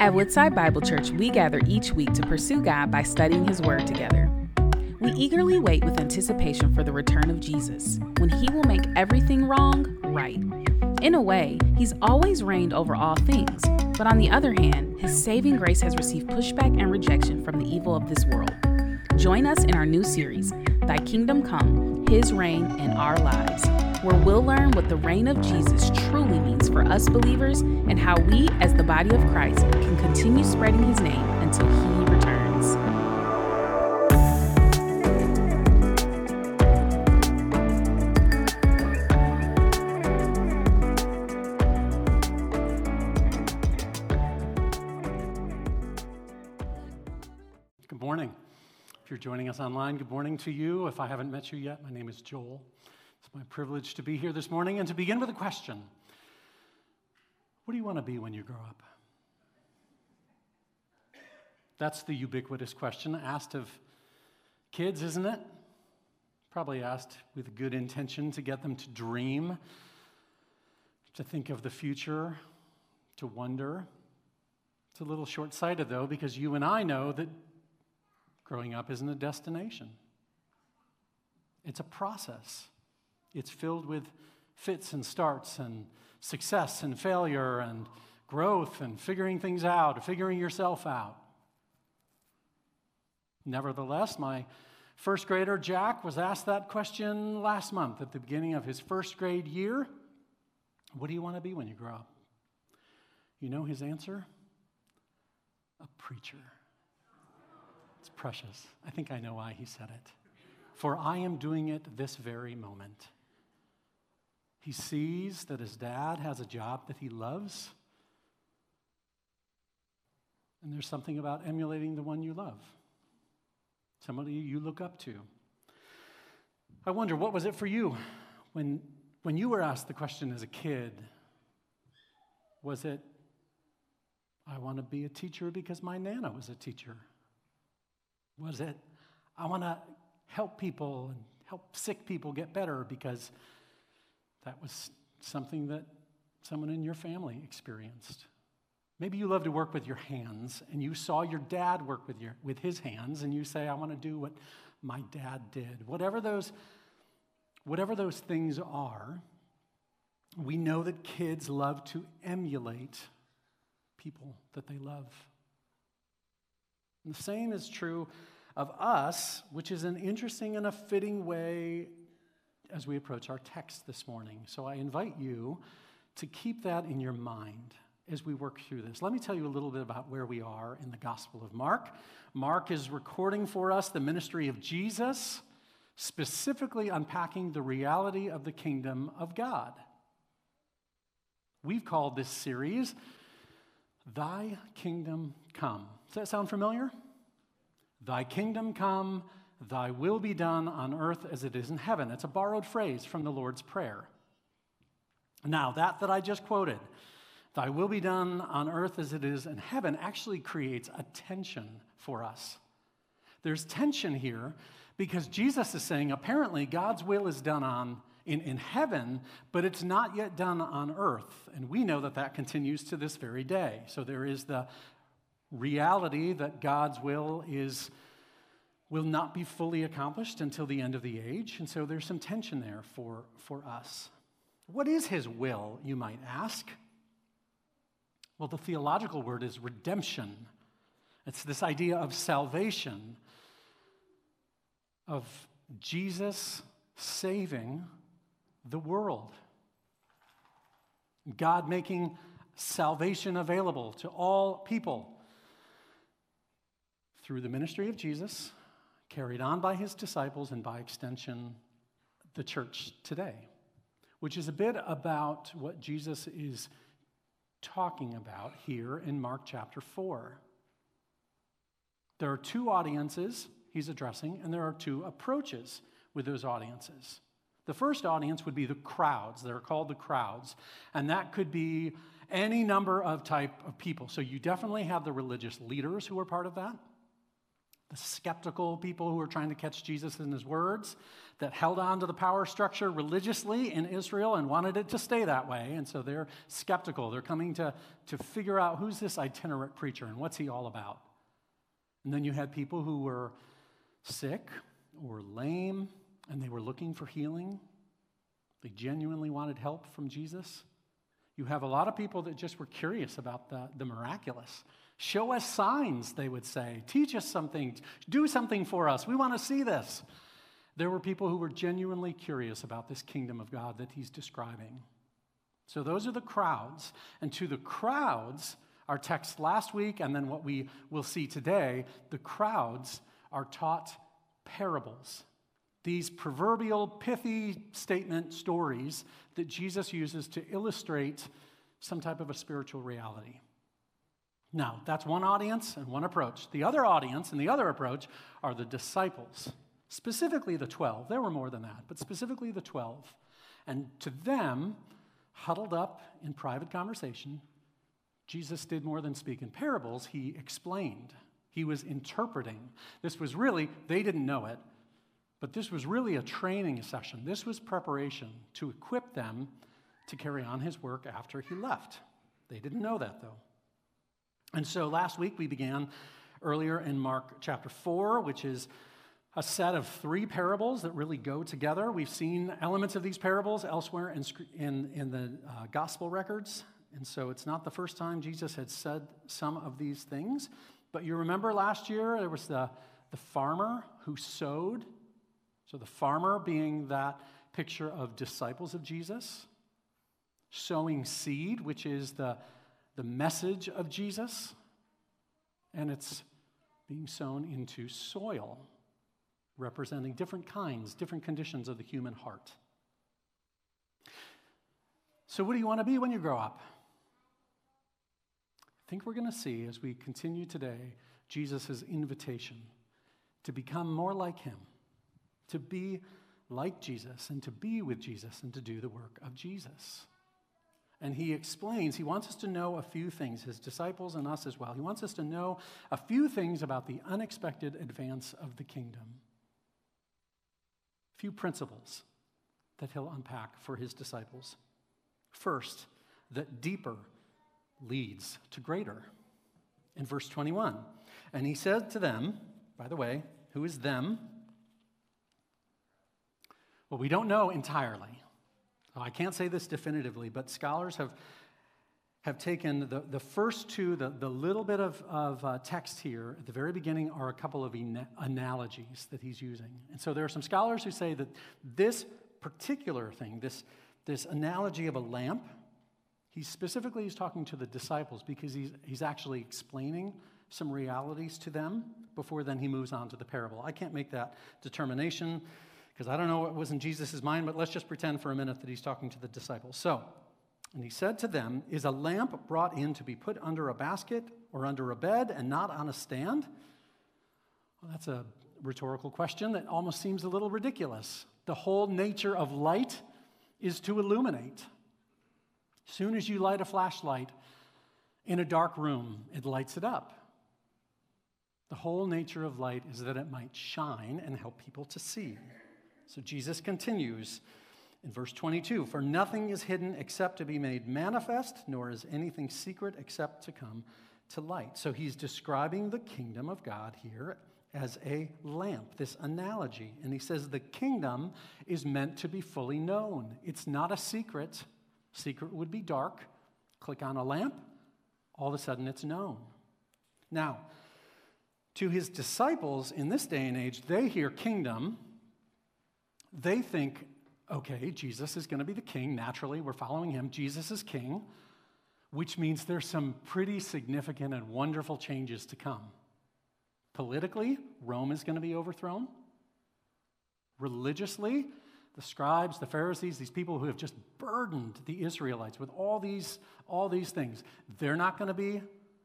At Woodside Bible Church, we gather each week to pursue God by studying His Word together. We eagerly wait with anticipation for the return of Jesus, when He will make everything wrong right. In a way, He's always reigned over all things, but on the other hand, His saving grace has received pushback and rejection from the evil of this world. Join us in our new series, Thy Kingdom Come, His Reign in Our Lives where we'll learn what the reign of Jesus truly means for us believers and how we, as the body of Christ, can continue spreading his name until he good morning to you. If I haven't met you yet, my name is Joel. It's my privilege to be here this morning and to begin with a question What do you want to be when you grow up? That's the ubiquitous question asked of kids, isn't it? Probably asked with good intention to get them to dream, to think of the future, to wonder. It's a little short sighted, though, because you and I know that growing up isn't a destination, it's a process. It's filled with fits and starts and success and failure and growth and figuring things out, figuring yourself out. Nevertheless, my first grader, Jack, was asked that question last month at the beginning of his first grade year. What do you want to be when you grow up? You know his answer? A preacher. It's precious. I think I know why he said it. For I am doing it this very moment. He sees that his dad has a job that he loves. And there's something about emulating the one you love, somebody you look up to. I wonder, what was it for you when, when you were asked the question as a kid? Was it, I want to be a teacher because my Nana was a teacher? Was it, I want to help people and help sick people get better because that was something that someone in your family experienced. Maybe you love to work with your hands and you saw your dad work with, your, with his hands and you say, I want to do what my dad did. Whatever those, whatever those things are, we know that kids love to emulate people that they love. And the same is true of us, which is an interesting and a fitting way as we approach our text this morning. So I invite you to keep that in your mind as we work through this. Let me tell you a little bit about where we are in the Gospel of Mark. Mark is recording for us the ministry of Jesus, specifically unpacking the reality of the kingdom of God. We've called this series Thy Kingdom Come. Does that sound familiar? Thy kingdom come, Thy will be done on earth as it is in heaven. It's a borrowed phrase from the Lord's Prayer. Now, that that I just quoted, Thy will be done on earth as it is in heaven, actually creates a tension for us. There's tension here because Jesus is saying apparently God's will is done on in, in heaven, but it's not yet done on earth. And we know that that continues to this very day. So there is the reality that God's will is will not be fully accomplished until the end of the age. And so there's some tension there for, for us. What is his will, you might ask? Well, the theological word is redemption. It's this idea of salvation, of Jesus saving the world. God making salvation available to all people through the ministry of Jesus carried on by his disciples and by extension, the church today, which is a bit about what Jesus is talking about here in Mark chapter 4. There are two audiences he's addressing, and there are two approaches with those audiences. The first audience would be the crowds. They're called the crowds, and that could be any number of type of people. So you definitely have the religious leaders who are part of that. The skeptical people who were trying to catch Jesus in his words, that held on to the power structure religiously in Israel and wanted it to stay that way. And so they're skeptical. They're coming to, to figure out who's this itinerant preacher and what's he all about. And then you had people who were sick or lame and they were looking for healing. They genuinely wanted help from Jesus. You have a lot of people that just were curious about the, the miraculous. Show us signs, they would say. Teach us something. Do something for us. We want to see this. There were people who were genuinely curious about this kingdom of God that he's describing. So those are the crowds. And to the crowds, our text last week and then what we will see today, the crowds are taught parables. These proverbial, pithy statement stories that Jesus uses to illustrate some type of a spiritual reality. Now, that's one audience and one approach. The other audience and the other approach are the disciples, specifically the 12. There were more than that, but specifically the 12. And to them, huddled up in private conversation, Jesus did more than speak in parables, he explained. He was interpreting. This was really, they didn't know it, but this was really a training session. This was preparation to equip them to carry on his work after he left. They didn't know that, though. And so last week we began earlier in Mark chapter 4, which is a set of three parables that really go together. We've seen elements of these parables elsewhere in, in, in the uh, gospel records. And so it's not the first time Jesus had said some of these things. But you remember last year there was the, the farmer who sowed. So the farmer being that picture of disciples of Jesus, sowing seed, which is the the message of Jesus, and it's being sown into soil, representing different kinds, different conditions of the human heart. So, what do you want to be when you grow up? I think we're going to see as we continue today Jesus' invitation to become more like him, to be like Jesus, and to be with Jesus, and to do the work of Jesus. And he explains, he wants us to know a few things, his disciples and us as well. He wants us to know a few things about the unexpected advance of the kingdom. A few principles that he'll unpack for his disciples. First, that deeper leads to greater. In verse 21, and he said to them, by the way, who is them? Well, we don't know entirely. I can't say this definitively, but scholars have, have taken the, the first two, the, the little bit of, of uh, text here at the very beginning are a couple of analogies that he's using. And so there are some scholars who say that this particular thing, this, this analogy of a lamp, he specifically is talking to the disciples because he's, he's actually explaining some realities to them before then he moves on to the parable. I can't make that determination because I don't know what was in Jesus' mind, but let's just pretend for a minute that he's talking to the disciples. So, and he said to them, Is a lamp brought in to be put under a basket or under a bed and not on a stand? Well, that's a rhetorical question that almost seems a little ridiculous. The whole nature of light is to illuminate. As soon as you light a flashlight in a dark room, it lights it up. The whole nature of light is that it might shine and help people to see. So Jesus continues in verse 22 For nothing is hidden except to be made manifest, nor is anything secret except to come to light. So he's describing the kingdom of God here as a lamp, this analogy. And he says the kingdom is meant to be fully known. It's not a secret. Secret would be dark. Click on a lamp, all of a sudden it's known. Now, to his disciples in this day and age, they hear kingdom they think, okay, Jesus is going to be the king. Naturally, we're following him. Jesus is king, which means there's some pretty significant and wonderful changes to come. Politically, Rome is going to be overthrown. Religiously, the scribes, the Pharisees, these people who have just burdened the Israelites with all these, all these things, they're not going to be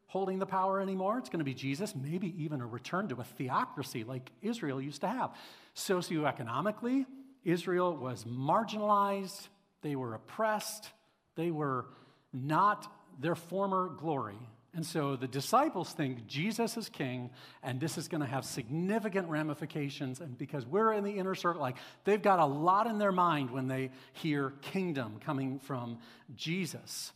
holding the power anymore. It's going to be Jesus, maybe even a return to a theocracy like Israel used to have. Socioeconomically, Israel was marginalized, they were oppressed, they were not their former glory. And so the disciples think Jesus is king, and this is going to have significant ramifications. And because we're in the inner circle, like they've got a lot in their mind when they hear kingdom coming from Jesus.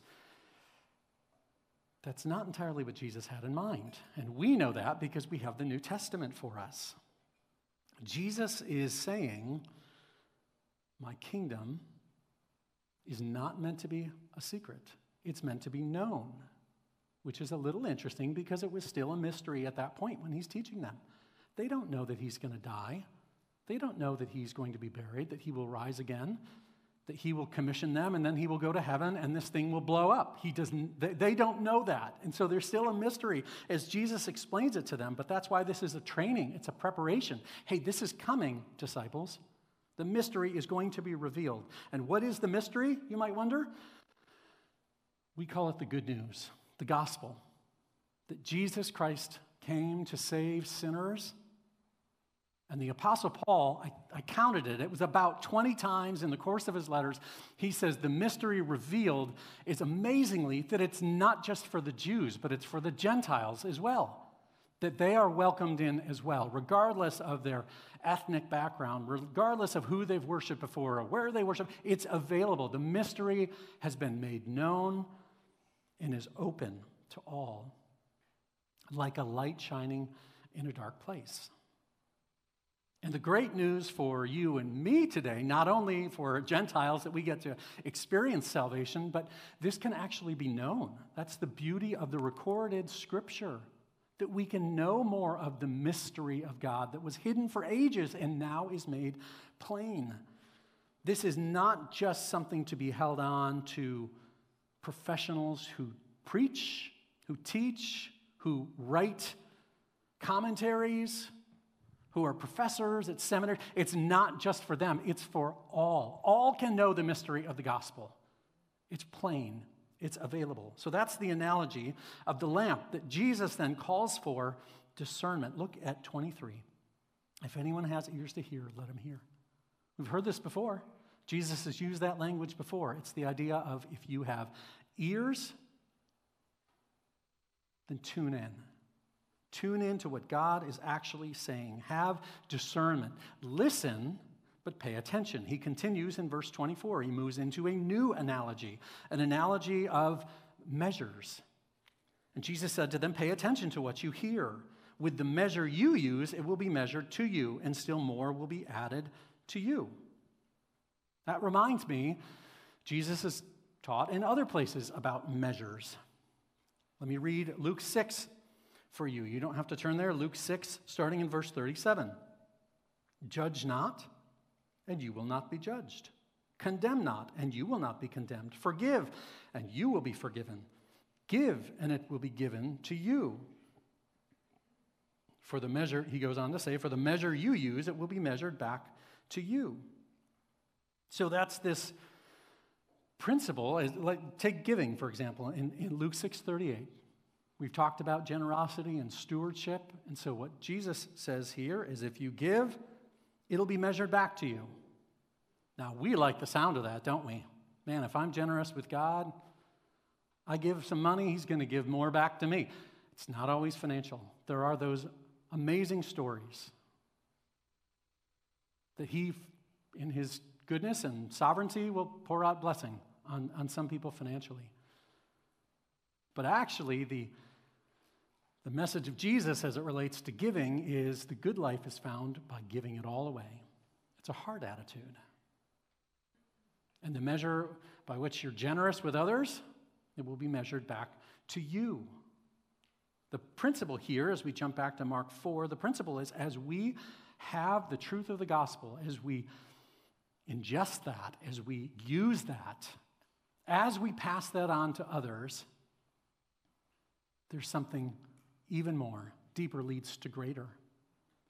That's not entirely what Jesus had in mind. And we know that because we have the New Testament for us. Jesus is saying, My kingdom is not meant to be a secret, it's meant to be known which is a little interesting because it was still a mystery at that point when he's teaching them. They don't know that he's going to die. They don't know that he's going to be buried, that he will rise again, that he will commission them, and then he will go to heaven and this thing will blow up. He doesn't, they, they don't know that. And so there's still a mystery as Jesus explains it to them. But that's why this is a training, it's a preparation. Hey, this is coming, disciples. The mystery is going to be revealed. And what is the mystery, you might wonder? We call it the good news the gospel that Jesus Christ came to save sinners. And the Apostle Paul, I, I, counted it, it was about 20 times in the course of his letters. He says the mystery revealed is amazingly that it's not just for the Jews, but it's for the Gentiles as well. That they are welcomed in as well, regardless of their ethnic background, regardless of who they've worshiped before or where they worship. It's available. The mystery has been made known and is open to all, like a light shining in a dark place. And the great news for you and me today, not only for Gentiles that we get to experience salvation, but this can actually be known. That's the beauty of the recorded scripture, that we can know more of the mystery of God that was hidden for ages and now is made plain. This is not just something to be held on to professionals who preach, who teach, who write commentaries, who are professors at seminary. It's not just for them, it's for all. All can know the mystery of the gospel. It's plain, it's available. So that's the analogy of the lamp that Jesus then calls for discernment. Look at 23. If anyone has ears to hear, let him hear. We've heard this before. Jesus has used that language before. It's the idea of if you have ears, then tune in. Tune in to what God is actually saying. Have discernment. Listen, but pay attention. He continues in verse 24. He moves into a new analogy, an analogy of measures. And Jesus said to them, Pay attention to what you hear. With the measure you use, it will be measured to you, and still more will be added to you. That reminds me, Jesus has taught in other places about measures. Let me read Luke 6 for you. You don't have to turn there. Luke 6, starting in verse 37. Judge not, and you will not be judged. Condemn not, and you will not be condemned. Forgive, and you will be forgiven. Give, and it will be given to you. For the measure, he goes on to say, for the measure you use, it will be measured back to you. So that's this principle like take giving for example in, in luke 6.38 we've talked about generosity and stewardship and so what jesus says here is if you give it'll be measured back to you. Now we like the sound of that don't we? Man if i'm generous with god i give some money he's going to give more back to me. It's not always financial. There are those amazing stories that he in his goodness and sovereignty will pour out blessing on, on some people financially. But actually, the, the message of Jesus as it relates to giving is the good life is found by giving it all away. It's a heart attitude. And the measure by which you're generous with others, it will be measured back to you. The principle here, as we jump back to Mark 4, the principle is as we have the truth of the gospel, as we ingest that, as we use that, as we pass that on to others, there's something even more. Deeper leads to greater.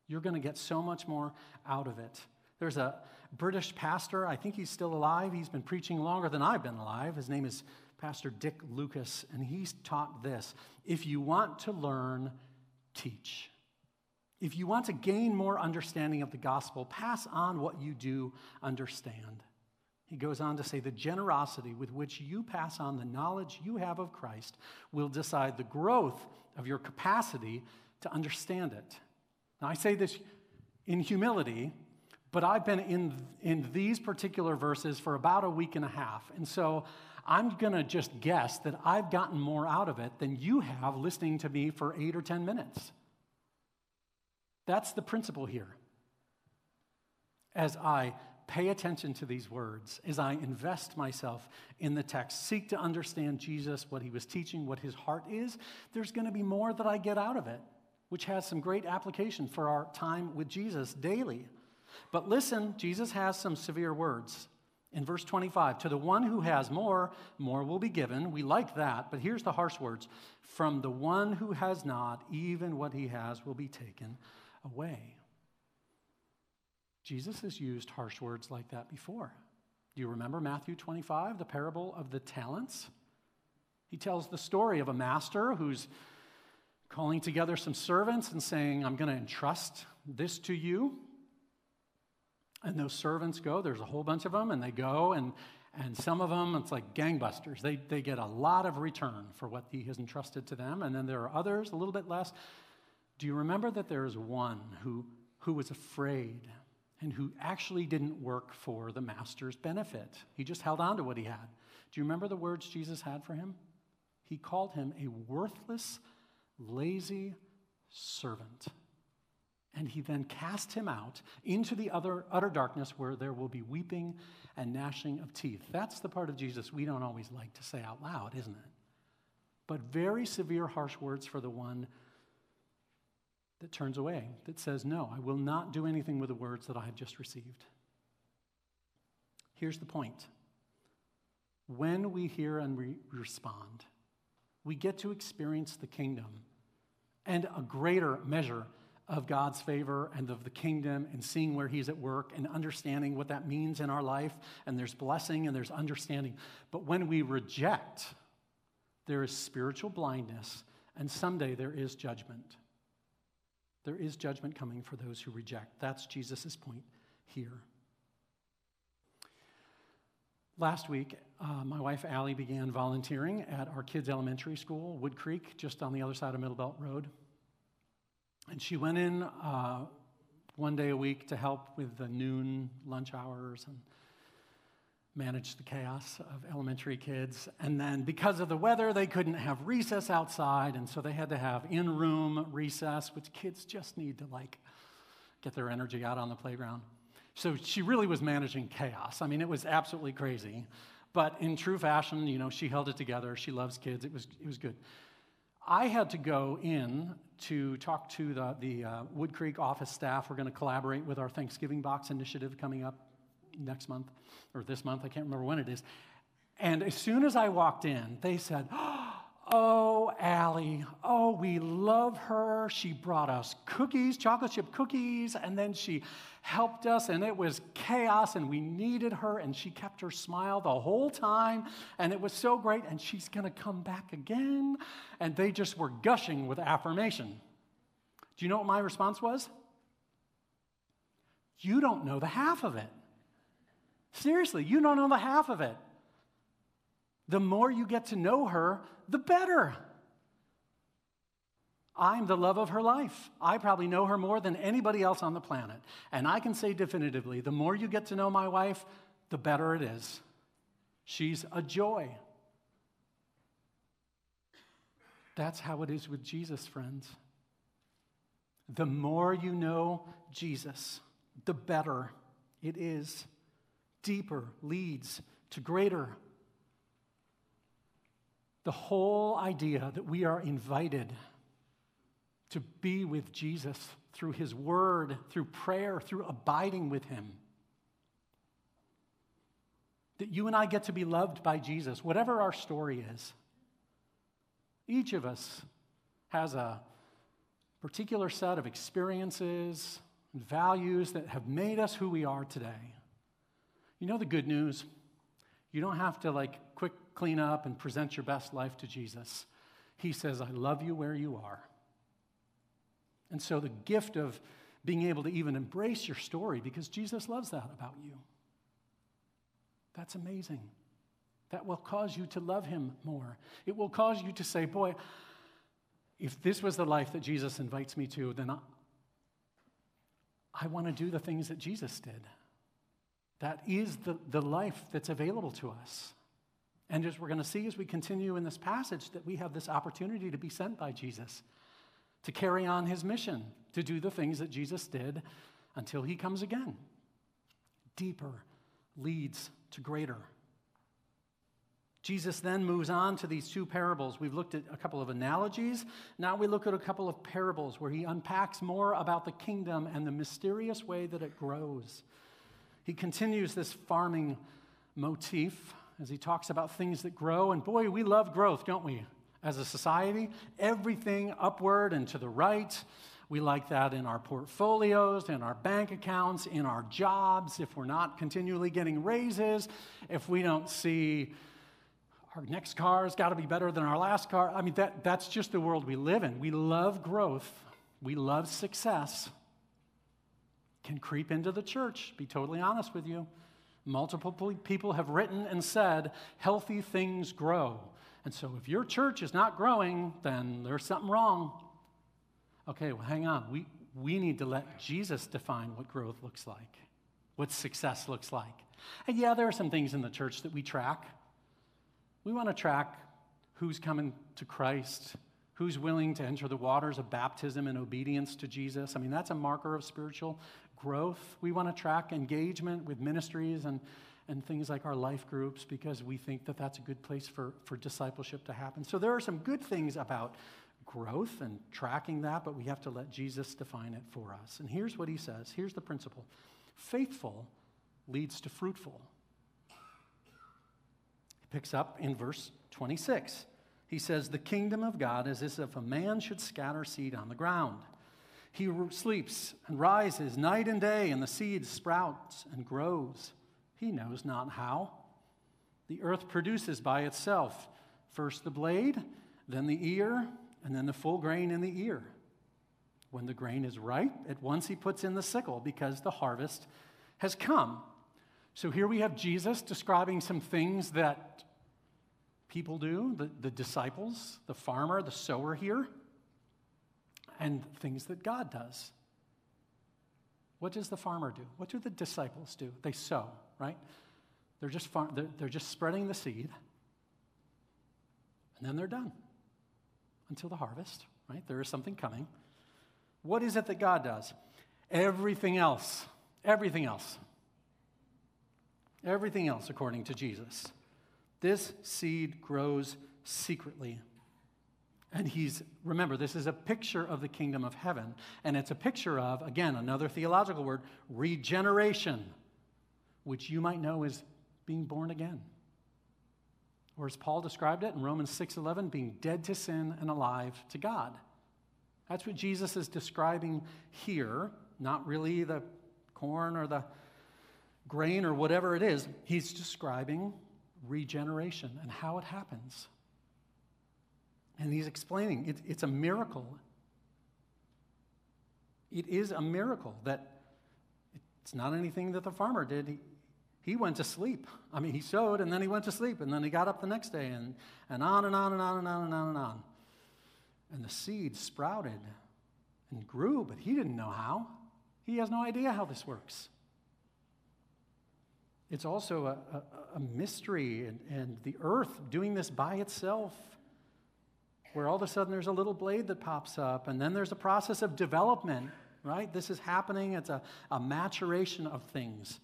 You're going to get so much more out of it. There's a British pastor, I think he's still alive. He's been preaching longer than I've been alive. His name is Pastor Dick Lucas, and he's taught this If you want to learn, teach. If you want to gain more understanding of the gospel, pass on what you do understand. He goes on to say, the generosity with which you pass on the knowledge you have of Christ will decide the growth of your capacity to understand it. Now, I say this in humility, but I've been in, in these particular verses for about a week and a half. And so I'm going to just guess that I've gotten more out of it than you have listening to me for eight or 10 minutes. That's the principle here. As I pay attention to these words, as I invest myself in the text, seek to understand Jesus, what he was teaching, what his heart is, there's going to be more that I get out of it, which has some great application for our time with Jesus daily. But listen, Jesus has some severe words. In verse 25, to the one who has more, more will be given. We like that, but here's the harsh words From the one who has not, even what he has will be taken away. Jesus has used harsh words like that before. Do you remember Matthew 25, the parable of the talents? He tells the story of a master who's calling together some servants and saying, I'm going to entrust this to you. And those servants go, there's a whole bunch of them, and they go, and, and some of them, it's like gangbusters. They, they get a lot of return for what he has entrusted to them. And then there are others, a little bit less. Do you remember that there is one who, who was afraid and who actually didn't work for the master's benefit? He just held on to what he had. Do you remember the words Jesus had for him? He called him a worthless, lazy servant. And he then cast him out into the other, utter darkness where there will be weeping and gnashing of teeth. That's the part of Jesus we don't always like to say out loud, isn't it? But very severe, harsh words for the one that turns away, that says, No, I will not do anything with the words that I have just received. Here's the point when we hear and re- respond, we get to experience the kingdom and a greater measure of God's favor and of the kingdom and seeing where He's at work and understanding what that means in our life. And there's blessing and there's understanding. But when we reject, there is spiritual blindness, and someday there is judgment. There is judgment coming for those who reject. That's Jesus' point here. Last week, uh, my wife Allie began volunteering at our kids' elementary school, Wood Creek, just on the other side of Middlebelt Road. And she went in uh, one day a week to help with the noon lunch hours and manage the chaos of elementary kids. And then because of the weather, they couldn't have recess outside, and so they had to have in room recess, which kids just need to like get their energy out on the playground. So she really was managing chaos. I mean, it was absolutely crazy. But in true fashion, you know, she held it together. She loves kids. It was, it was good. I had to go in to talk to the, the uh, Wood Creek office staff. We're going to collaborate with our Thanksgiving Box initiative coming up next month or this month. I can't remember when it is. And as soon as I walked in, they said, Oh, Allie, oh, we love her. She brought us cookies, chocolate chip cookies, and then she helped us, and it was chaos, and we needed her, and she kept her smile the whole time, and it was so great, and she's gonna come back again. And they just were gushing with affirmation. Do you know what my response was? You don't know the half of it. Seriously, you don't know the half of it. The more you get to know her, the better. I'm the love of her life. I probably know her more than anybody else on the planet. And I can say definitively the more you get to know my wife, the better it is. She's a joy. That's how it is with Jesus, friends. The more you know Jesus, the better it is. Deeper leads to greater the whole idea that we are invited to be with Jesus through his word, through prayer, through abiding with him. That you and I get to be loved by Jesus, whatever our story is. Each of us has a particular set of experiences and values that have made us who we are today. You know the good news? You don't have to like quick clean up and present your best life to Jesus. He says, I love you where you are. And so the gift of being able to even embrace your story, because Jesus loves that about you. That's amazing. That will cause you to love him more. It will cause you to say, Boy, if this was the life that Jesus invites me to, then I, I want to do the things that Jesus did. That is the, the life that's available to us. And as we're going to see as we continue in this passage, that we have this opportunity to be sent by Jesus, to carry on his mission, to do the things that Jesus did until he comes again. Deeper leads to greater. Jesus then moves on to these two parables. We've looked at a couple of analogies. Now we look at a couple of parables where he unpacks more about the kingdom and the mysterious way that it grows. He continues this farming motif as he talks about things that grow. And boy, we love growth, don't we? As a society, everything upward and to the right. We like that in our portfolios, in our bank accounts, in our jobs, if we're not continually getting raises, if we don't see our next car has got to be better than our last car. I mean, that, that's just the world we live in. We love growth, we love success. Can creep into the church, be totally honest with you. Multiple people have written and said, healthy things grow. And so if your church is not growing, then there's something wrong. Okay, well, hang on. We, we need to let Jesus define what growth looks like, what success looks like. And yeah, there are some things in the church that we track. We want to track who's coming to Christ, who's willing to enter the waters of baptism and obedience to Jesus. I mean, that's a marker of spiritual growth. We want to track engagement with ministries and, and things like our life groups because we think that that's a good place for, for discipleship to happen. So there are some good things about growth and tracking that, but we have to let Jesus define it for us. And here's what he says here's the principle faithful leads to fruitful He picks up in verse 26. He says, The kingdom of God is as if a man should scatter seed on the ground. He sleeps and rises night and day, and the seed sprouts and grows. He knows not how. The earth produces by itself first the blade, then the ear, and then the full grain in the ear. When the grain is ripe, at once he puts in the sickle because the harvest has come. So here we have Jesus describing some things that people do, the, the disciples, the farmer, the sower here, and things that God does. What does the farmer do? What do the disciples do? They sow, right? They're just, far- they're, they're just spreading the seed, and then they're done until the harvest, right? There is something coming. What is it that God does? Everything else, everything else everything else according to Jesus. This seed grows secretly. And he's, remember, this is a picture of the kingdom of heaven. And it's a picture of, again, another theological word, regeneration, which you might know is being born again. Or as Paul described it in Romans 6:11, being dead to sin and alive to God. That's what Jesus is describing here, not really the corn or the grain or whatever it is, he's describing regeneration and how it happens. And he's explaining it, it's a miracle. It is a miracle that it's not anything that the farmer did. He, he went to sleep. I mean, he sowed and then he went to sleep and then he got up the next day and, and on and on and on and on and on and on. And the seed sprouted and grew, but he didn't know how. He has no idea how this works. It's also a, a, a mystery, and, and the earth doing this by itself, where all of a sudden there's a little blade that pops up, and then there's a process of development, right? This is happening, it's a, a maturation of things.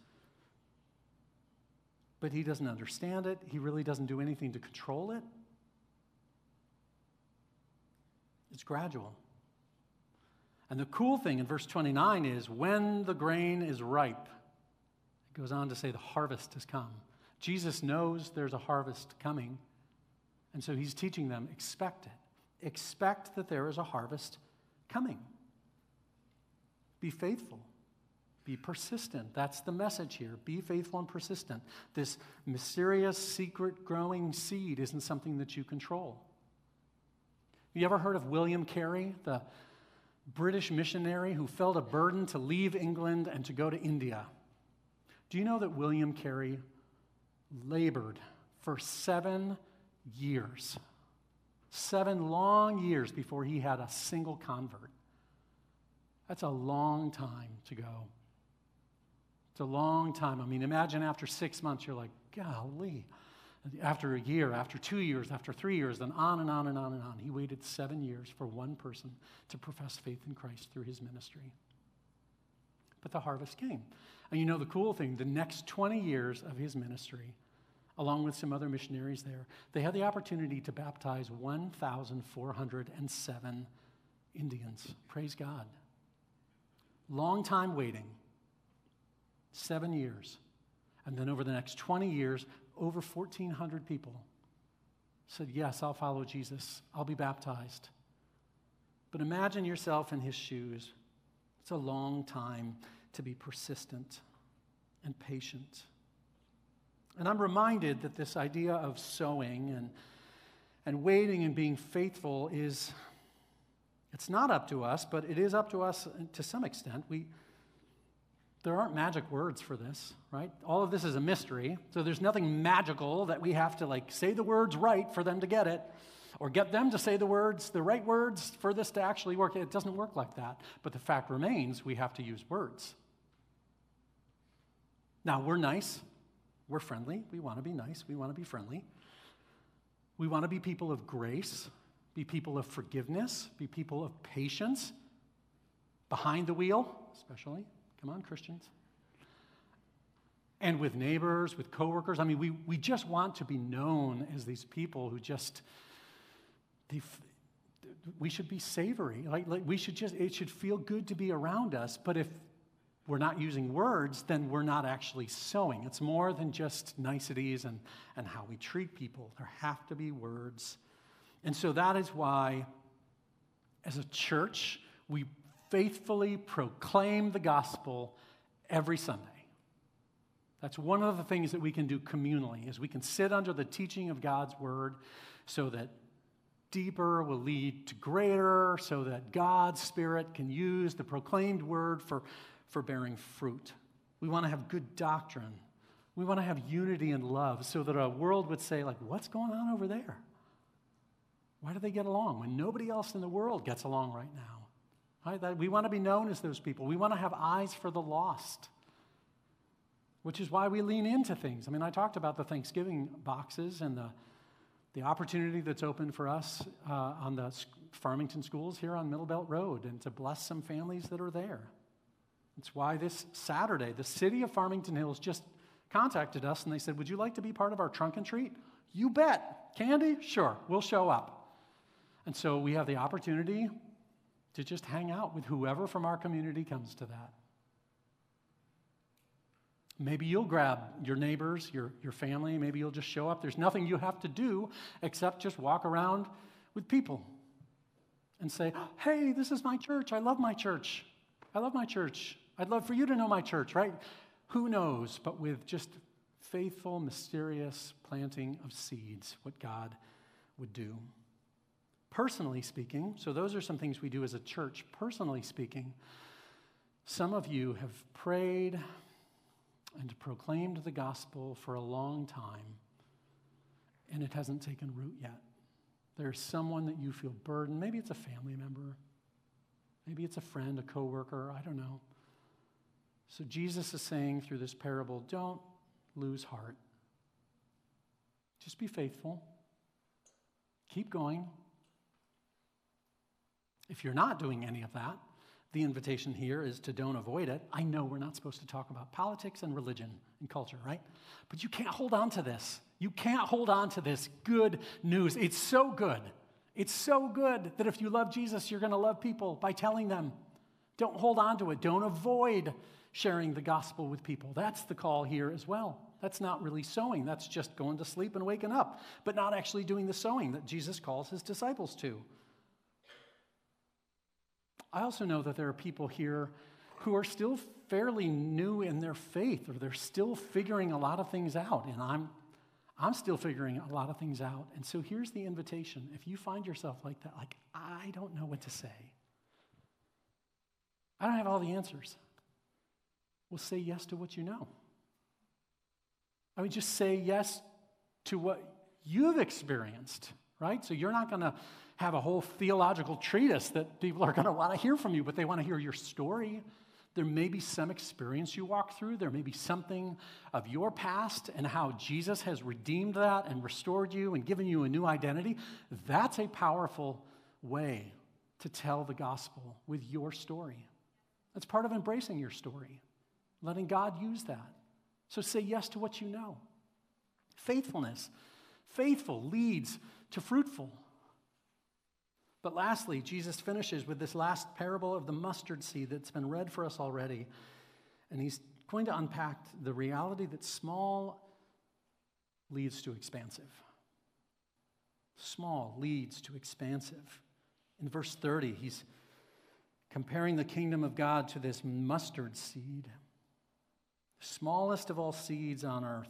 But he doesn't understand it, he really doesn't do anything to control it. It's gradual. And the cool thing in verse 29 is when the grain is ripe, it goes on to say the harvest has come. Jesus knows there's a harvest coming. And so he's teaching them expect it. Expect that there is a harvest coming. Be faithful. Be persistent. That's the message here. Be faithful and persistent. This mysterious, secret growing seed isn't something that you control. You ever heard of William Carey, the British missionary who felt a burden to leave England and to go to India? Do you know that William Carey labored for seven years. Seven long years before he had a single convert. That's a long time to go. It's a long time. I mean, imagine after six months, you're like, golly. After a year, after two years, after three years, then on and on and on and on. He waited seven years for one person to profess faith in Christ through his ministry. But the harvest came. And you know the cool thing the next 20 years of his ministry, along with some other missionaries there, they had the opportunity to baptize 1,407 Indians. Praise God. Long time waiting, seven years. And then over the next 20 years, over 1,400 people said, Yes, I'll follow Jesus. I'll be baptized. But imagine yourself in his shoes. It's a long time to be persistent and patient. And I'm reminded that this idea of sowing and, and waiting and being faithful is, it's not up to us, but it is up to us to some extent. We, there aren't magic words for this, right? All of this is a mystery. So there's nothing magical that we have to like say the words right for them to get it or get them to say the words, the right words for this to actually work. It doesn't work like that. But the fact remains we have to use words. Now, we're nice. We're friendly. We want to be nice. We want to be friendly. We want to be people of grace, be people of forgiveness, be people of patience, behind the wheel, especially. Come on, Christians. And with neighbors, with coworkers. I mean, we, we just want to be known as these people who just, they, we should be savory. Like, like we should just, it should feel good to be around us. But if we're not using words, then we're not actually sowing. It's more than just niceties and, and how we treat people. There have to be words. And so that is why, as a church, we faithfully proclaim the gospel every Sunday. That's one of the things that we can do communally is we can sit under the teaching of God's word so that deeper will lead to greater so that God's spirit can use the proclaimed word for, for bearing fruit. We want to have good doctrine. We want to have unity and love so that a world would say like what's going on over there? Why do they get along when nobody else in the world gets along right now? Right? That we want to be known as those people. We want to have eyes for the lost, which is why we lean into things. I mean, I talked about the Thanksgiving boxes and the, the opportunity that's open for us uh, on the Farmington schools here on Middlebelt Road and to bless some families that are there. It's why this Saturday, the city of Farmington Hills just contacted us and they said, Would you like to be part of our trunk and treat? You bet. Candy? Sure, we'll show up. And so we have the opportunity to just hang out with whoever from our community comes to that. Maybe you'll grab your neighbors, your, your family, maybe you'll just show up. There's nothing you have to do except just walk around with people and say, Hey, this is my church. I love my church. I love my church. I'd love for you to know my church, right? Who knows? But with just faithful, mysterious planting of seeds, what God would do. Personally speaking, so those are some things we do as a church. Personally speaking, some of you have prayed and proclaimed the gospel for a long time, and it hasn't taken root yet. There's someone that you feel burdened. Maybe it's a family member, maybe it's a friend, a coworker, I don't know. So Jesus is saying through this parable don't lose heart. Just be faithful. Keep going. If you're not doing any of that, the invitation here is to don't avoid it. I know we're not supposed to talk about politics and religion and culture, right? But you can't hold on to this. You can't hold on to this good news. It's so good. It's so good that if you love Jesus, you're going to love people by telling them. Don't hold on to it. Don't avoid sharing the gospel with people. That's the call here as well. That's not really sowing. That's just going to sleep and waking up, but not actually doing the sowing that Jesus calls his disciples to. I also know that there are people here who are still fairly new in their faith or they're still figuring a lot of things out. And I'm, I'm still figuring a lot of things out. And so here's the invitation. If you find yourself like that, like, I don't know what to say, I don't have all the answers. Well, say yes to what you know. I mean, just say yes to what you've experienced, right? So you're not going to have a whole theological treatise that people are going to want to hear from you, but they want to hear your story. There may be some experience you walk through. There may be something of your past and how Jesus has redeemed that and restored you and given you a new identity. That's a powerful way to tell the gospel with your story. That's part of embracing your story, letting God use that. So say yes to what you know. Faithfulness. Faithful leads to fruitful. But lastly, Jesus finishes with this last parable of the mustard seed that's been read for us already. And he's going to unpack the reality that small leads to expansive. Small leads to expansive. In verse 30, he's comparing the kingdom of God to this mustard seed, smallest of all seeds on earth.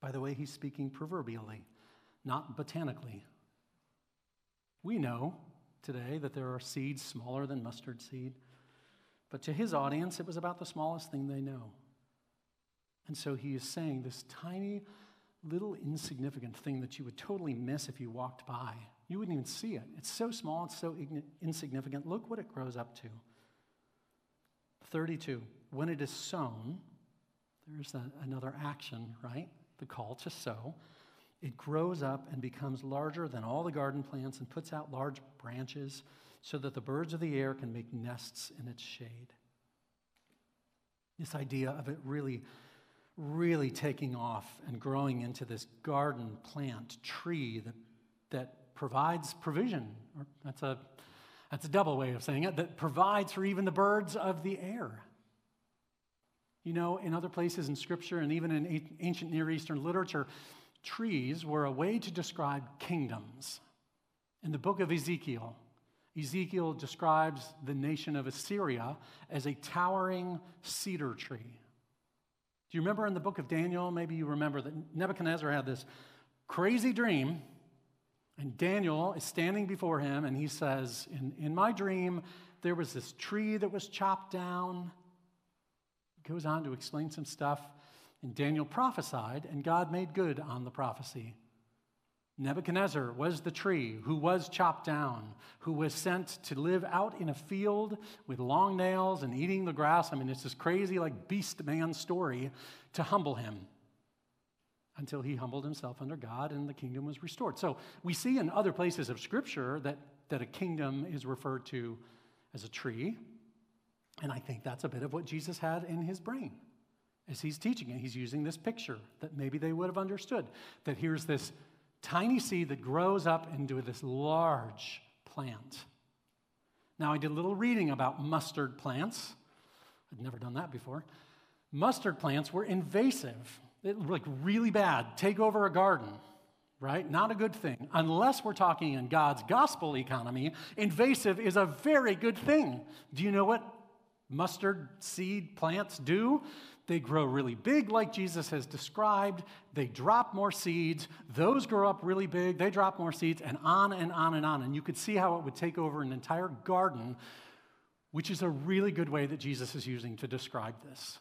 By the way, he's speaking proverbially, not botanically. We know today that there are seeds smaller than mustard seed, but to his audience, it was about the smallest thing they know. And so he is saying this tiny, little, insignificant thing that you would totally miss if you walked by. You wouldn't even see it. It's so small, it's so insignificant. Look what it grows up to. 32. When it is sown, there's a, another action, right? The call to sow. It grows up and becomes larger than all the garden plants and puts out large branches so that the birds of the air can make nests in its shade. This idea of it really, really taking off and growing into this garden plant tree that, that provides provision. That's a, that's a double way of saying it, that provides for even the birds of the air. You know, in other places in Scripture and even in ancient Near Eastern literature, trees were a way to describe kingdoms. In the book of Ezekiel, Ezekiel describes the nation of Assyria as a towering cedar tree. Do you remember in the book of Daniel? Maybe you remember that Nebuchadnezzar had this crazy dream, and Daniel is standing before him, and he says, In, in my dream, there was this tree that was chopped down. Goes on to explain some stuff. And Daniel prophesied, and God made good on the prophecy. Nebuchadnezzar was the tree who was chopped down, who was sent to live out in a field with long nails and eating the grass. I mean, it's this crazy, like, beast man story to humble him until he humbled himself under God and the kingdom was restored. So we see in other places of Scripture that, that a kingdom is referred to as a tree. And I think that's a bit of what Jesus had in his brain as he's teaching it, he's using this picture that maybe they would have understood that here's this tiny seed that grows up into this large plant. Now, I did a little reading about mustard plants. I'd never done that before. Mustard plants were invasive, it, like really bad, take over a garden, right? Not a good thing. Unless we're talking in God's gospel economy, invasive is a very good thing. Do you know what mustard seed plants do? They grow really big, like Jesus has described. They drop more seeds. Those grow up really big. They drop more seeds, and on and on and on. And you could see how it would take over an entire garden, which is a really good way that Jesus is using to describe this.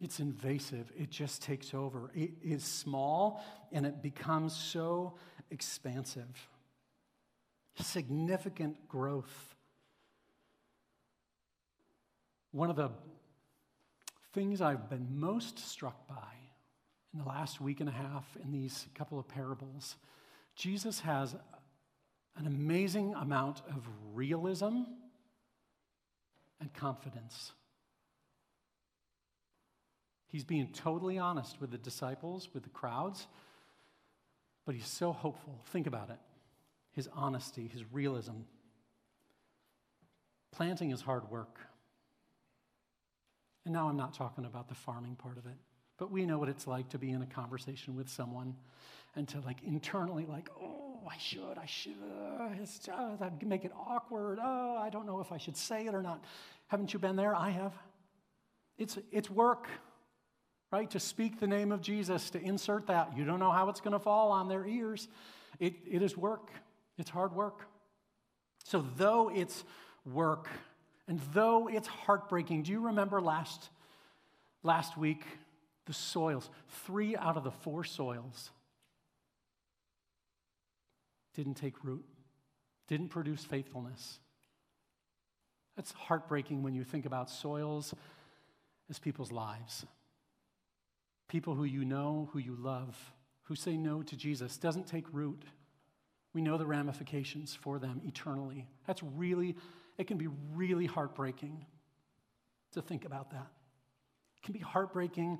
It's invasive, it just takes over. It is small, and it becomes so expansive. Significant growth. One of the things I've been most struck by in the last week and a half in these couple of parables, Jesus has an amazing amount of realism and confidence. He's being totally honest with the disciples, with the crowds, but he's so hopeful. Think about it his honesty, his realism. Planting is hard work. And now I'm not talking about the farming part of it, but we know what it's like to be in a conversation with someone and to like internally, like, oh, I should, I should, it's, uh, that make it awkward. Oh, I don't know if I should say it or not. Haven't you been there? I have. It's, it's work, right? To speak the name of Jesus, to insert that. You don't know how it's going to fall on their ears. It, it is work, it's hard work. So, though it's work, and though it's heartbreaking, do you remember last, Last week, the soils, three out of the four soils didn't take root, didn't produce faithfulness. That's heartbreaking when you think about soils as people's lives. People who you know, who you love, who say no to Jesus, doesn't take root. We know the ramifications for them eternally. That's really, it can be really heartbreaking to think about that. It can be heartbreaking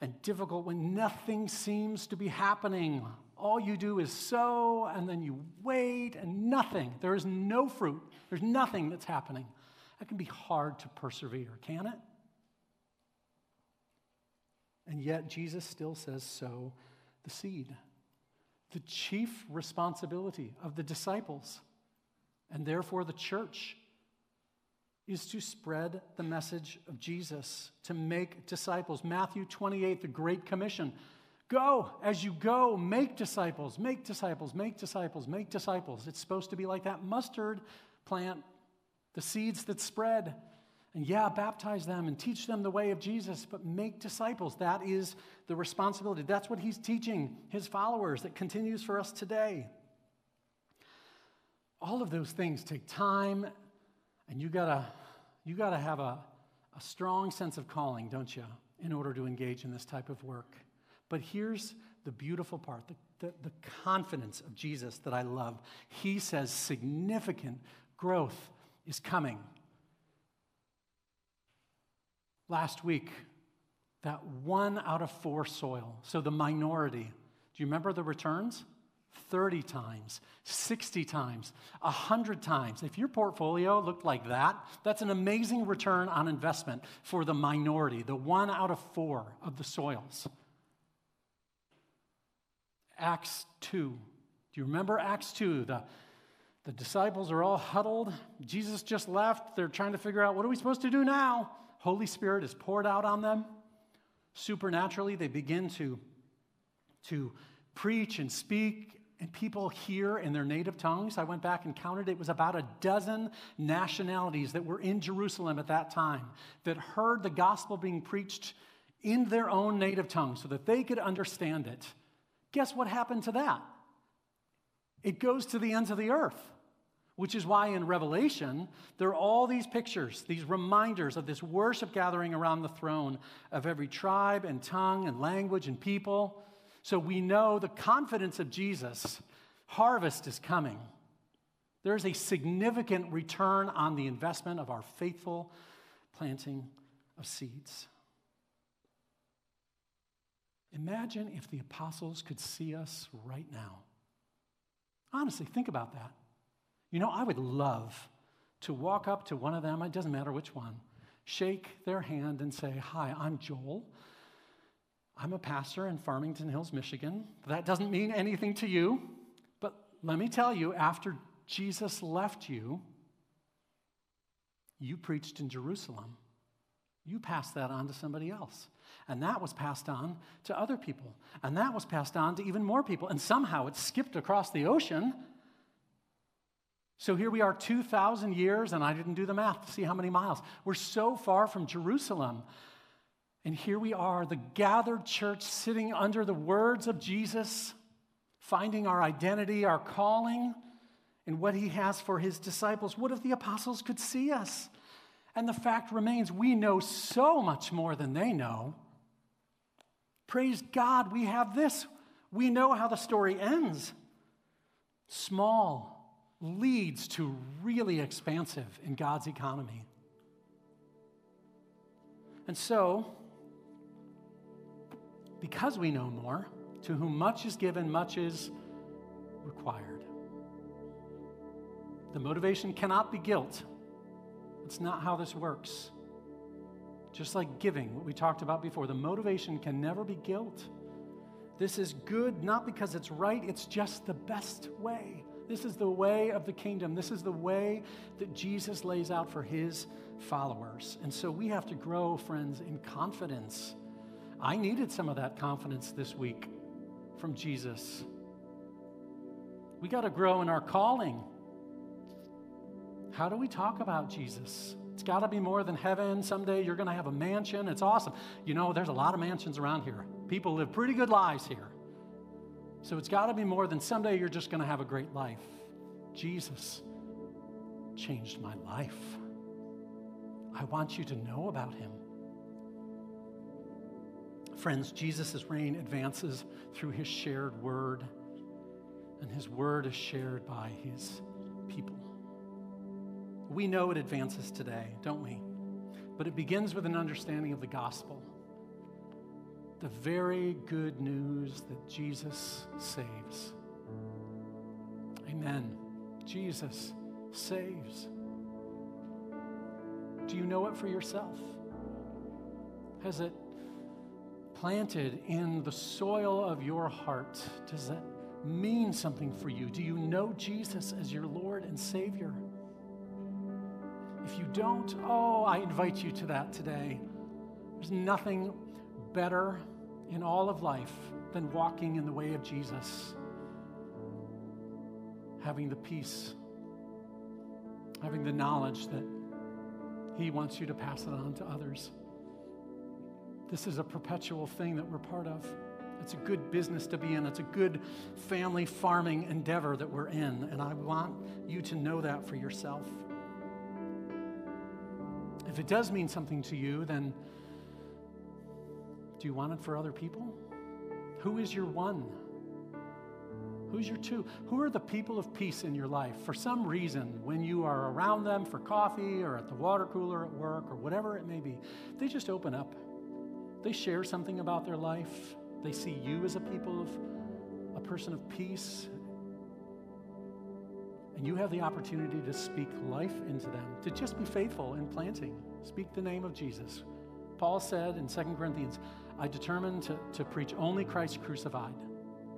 and difficult when nothing seems to be happening. All you do is sow and then you wait and nothing. There is no fruit, there's nothing that's happening. That can be hard to persevere, can it? And yet, Jesus still says, sow the seed. The chief responsibility of the disciples, and therefore the church, is to spread the message of Jesus, to make disciples. Matthew 28, the Great Commission. Go, as you go, make disciples, make disciples, make disciples, make disciples. It's supposed to be like that mustard plant, the seeds that spread. And yeah, baptize them and teach them the way of Jesus, but make disciples. That is the responsibility. That's what he's teaching his followers that continues for us today. All of those things take time and you gotta, you gotta have a, a strong sense of calling, don't you, in order to engage in this type of work. But here's the beautiful part the, the, the confidence of Jesus that I love. He says significant growth is coming. Last week, that one out of four soil, so the minority, do you remember the returns? 30 times, 60 times, 100 times. If your portfolio looked like that, that's an amazing return on investment for the minority, the one out of four of the soils. Acts 2. Do you remember Acts 2? The, the disciples are all huddled. Jesus just left. They're trying to figure out what are we supposed to do now? Holy Spirit is poured out on them. Supernaturally, they begin to, to preach and speak and people hear in their native tongues. I went back and counted, it was about a dozen nationalities that were in Jerusalem at that time that heard the gospel being preached in their own native tongue so that they could understand it. Guess what happened to that? It goes to the ends of the earth, which is why in Revelation, there are all these pictures, these reminders of this worship gathering around the throne of every tribe and tongue and language and people. So we know the confidence of Jesus, harvest is coming. There's a significant return on the investment of our faithful planting of seeds. Imagine if the apostles could see us right now. Honestly, think about that. You know, I would love to walk up to one of them, it doesn't matter which one, shake their hand and say, Hi, I'm Joel. I'm a pastor in Farmington Hills, Michigan. That doesn't mean anything to you, but let me tell you, after Jesus left you, you preached in Jerusalem. You passed that on to somebody else. And that was passed on to other people. And that was passed on to even more people. And somehow it skipped across the ocean. So here we are 2,000 years, and I didn't do the math to see how many miles. We're so far from Jerusalem. And here we are, the gathered church sitting under the words of Jesus, finding our identity, our calling, and what he has for his disciples. What if the apostles could see us? And the fact remains, we know so much more than they know. Praise God, we have this. We know how the story ends. Small leads to really expansive in God's economy. And so, because we know more, to whom much is given, much is required. The motivation cannot be guilt. It's not how this works. Just like giving, what we talked about before, the motivation can never be guilt. This is good not because it's right, it's just the best way. This is the way of the kingdom. This is the way that Jesus lays out for his followers. And so we have to grow, friends, in confidence I needed some of that confidence this week from Jesus. We got to grow in our calling. How do we talk about Jesus? It's got to be more than heaven. Someday you're going to have a mansion. It's awesome. You know, there's a lot of mansions around here. People live pretty good lives here. So it's got to be more than someday you're just going to have a great life. Jesus changed my life. I want you to know about him. Friends, Jesus' reign advances through his shared word, and his word is shared by his people. We know it advances today, don't we? But it begins with an understanding of the gospel the very good news that Jesus saves. Amen. Jesus saves. Do you know it for yourself? Has it planted in the soil of your heart? Does it mean something for you? Do you know Jesus as your Lord and Savior? If you don't, oh, I invite you to that today. There's nothing better in all of life than walking in the way of Jesus, having the peace, having the knowledge that He wants you to pass it on to others. This is a perpetual thing that we're part of. It's a good business to be in. It's a good family farming endeavor that we're in. And I want you to know that for yourself. If it does mean something to you, then do you want it for other people? Who is your one? Who's your two? Who are the people of peace in your life? For some reason, when you are around them for coffee or at the water cooler at work or whatever it may be, they just open up. They share something about their life. They see you as a people of a person of peace. And you have the opportunity to speak life into them, to just be faithful in planting. Speak the name of Jesus. Paul said in 2 Corinthians, I determined to, to preach only Christ crucified.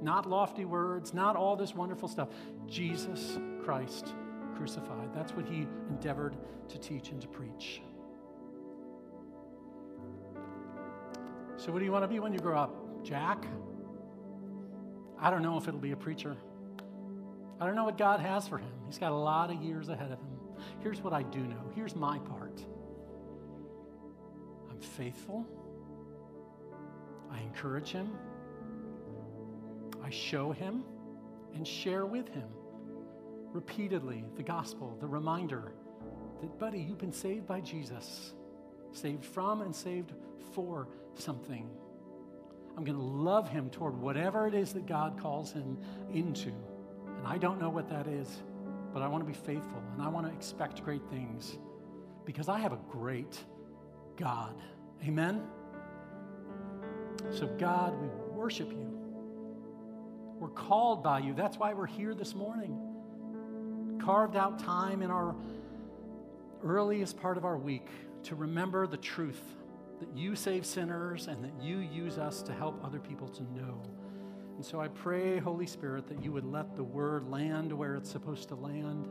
Not lofty words, not all this wonderful stuff. Jesus Christ crucified. That's what he endeavored to teach and to preach. So, what do you want to be when you grow up? Jack? I don't know if it'll be a preacher. I don't know what God has for him. He's got a lot of years ahead of him. Here's what I do know. Here's my part I'm faithful. I encourage him. I show him and share with him repeatedly the gospel, the reminder that, buddy, you've been saved by Jesus, saved from and saved for something. I'm going to love him toward whatever it is that God calls him into. And I don't know what that is, but I want to be faithful and I want to expect great things because I have a great God. Amen? So, God, we worship you. We're called by you. That's why we're here this morning. Carved out time in our earliest part of our week to remember the truth that you save sinners and that you use us to help other people to know. And so I pray, Holy Spirit, that you would let the word land where it's supposed to land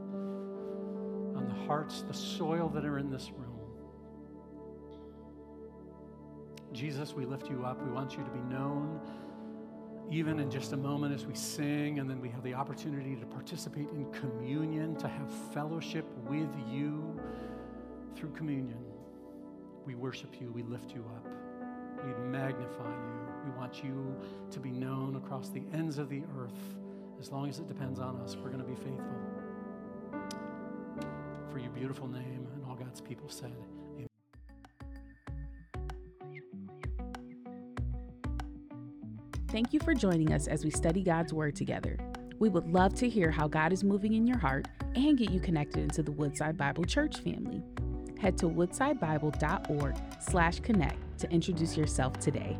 on the hearts, the soil that are in this room. Jesus, we lift you up. We want you to be known even in just a moment as we sing, and then we have the opportunity to participate in communion, to have fellowship with you through communion. We worship you, we lift you up, we magnify you. We want you to be known across the ends of the earth. As long as it depends on us, we're going to be faithful. For your beautiful name, and all God's people said, Thank you for joining us as we study God's Word together. We would love to hear how God is moving in your heart and get you connected into the Woodside Bible Church family. Head to woodsidebible.org slash connect to introduce yourself today.